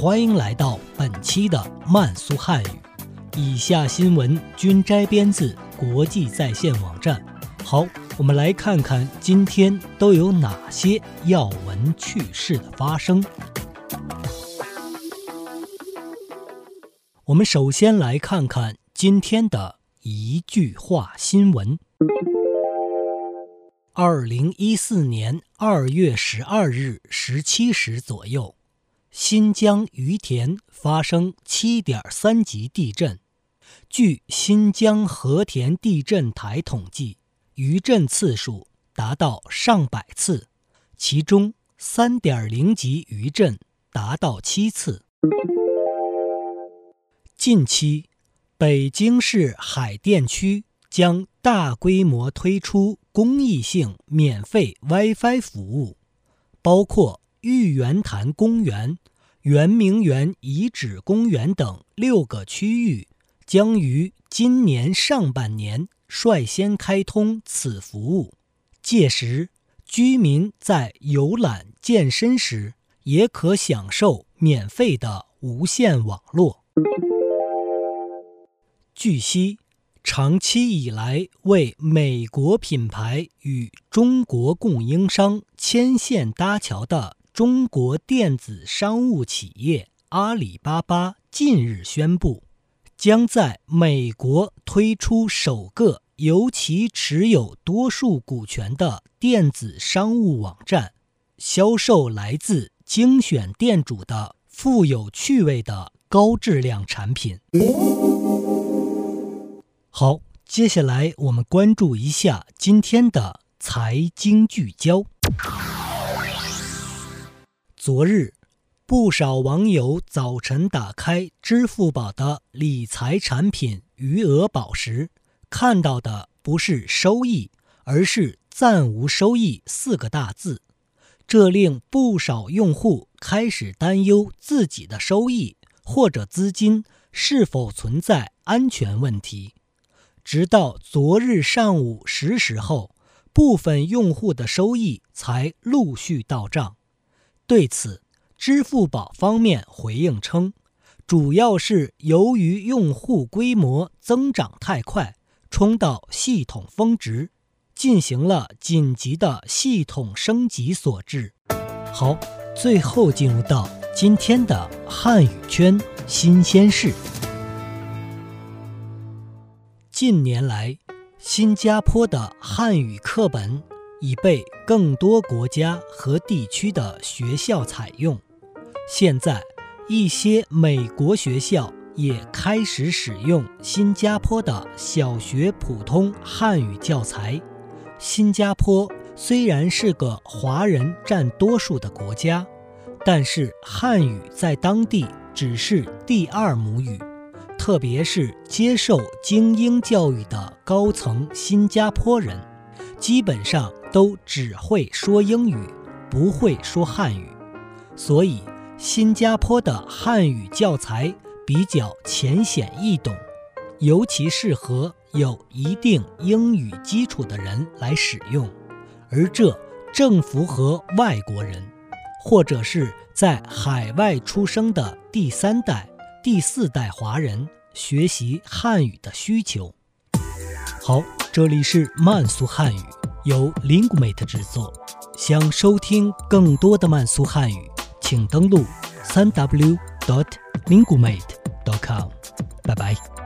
欢迎来到本期的慢速汉语。以下新闻均摘编自国际在线网站。好，我们来看看今天都有哪些要闻趣事的发生。我们首先来看看今天的一句话新闻。二零一四年二月十二日十七时左右，新疆于田发生七点三级地震。据新疆和田地震台统计，余震次数达到上百次，其中三点零级余震达到七次。近期，北京市海淀区将大规模推出。公益性免费 WiFi 服务，包括玉渊潭公园、圆明园遗址公园等六个区域，将于今年上半年率先开通此服务。届时，居民在游览、健身时也可享受免费的无线网络。据悉。长期以来为美国品牌与中国供应商牵线搭桥的中国电子商务企业阿里巴巴近日宣布，将在美国推出首个由其持有多数股权的电子商务网站，销售来自精选店主的富有趣味的高质量产品。好，接下来我们关注一下今天的财经聚焦。昨日，不少网友早晨打开支付宝的理财产品余额宝时，看到的不是收益，而是“暂无收益”四个大字，这令不少用户开始担忧自己的收益或者资金是否存在安全问题。直到昨日上午十时后，部分用户的收益才陆续到账。对此，支付宝方面回应称，主要是由于用户规模增长太快，冲到系统峰值，进行了紧急的系统升级所致。好，最后进入到今天的汉语圈新鲜事。近年来，新加坡的汉语课本已被更多国家和地区的学校采用。现在，一些美国学校也开始使用新加坡的小学普通汉语教材。新加坡虽然是个华人占多数的国家，但是汉语在当地只是第二母语。特别是接受精英教育的高层新加坡人，基本上都只会说英语，不会说汉语，所以新加坡的汉语教材比较浅显易懂，尤其适合有一定英语基础的人来使用，而这正符合外国人，或者是在海外出生的第三代、第四代华人。学习汉语的需求。好，这里是慢速汉语，由 Linguamate 制作。想收听更多的慢速汉语，请登录三 w dot linguamate dot com。拜拜。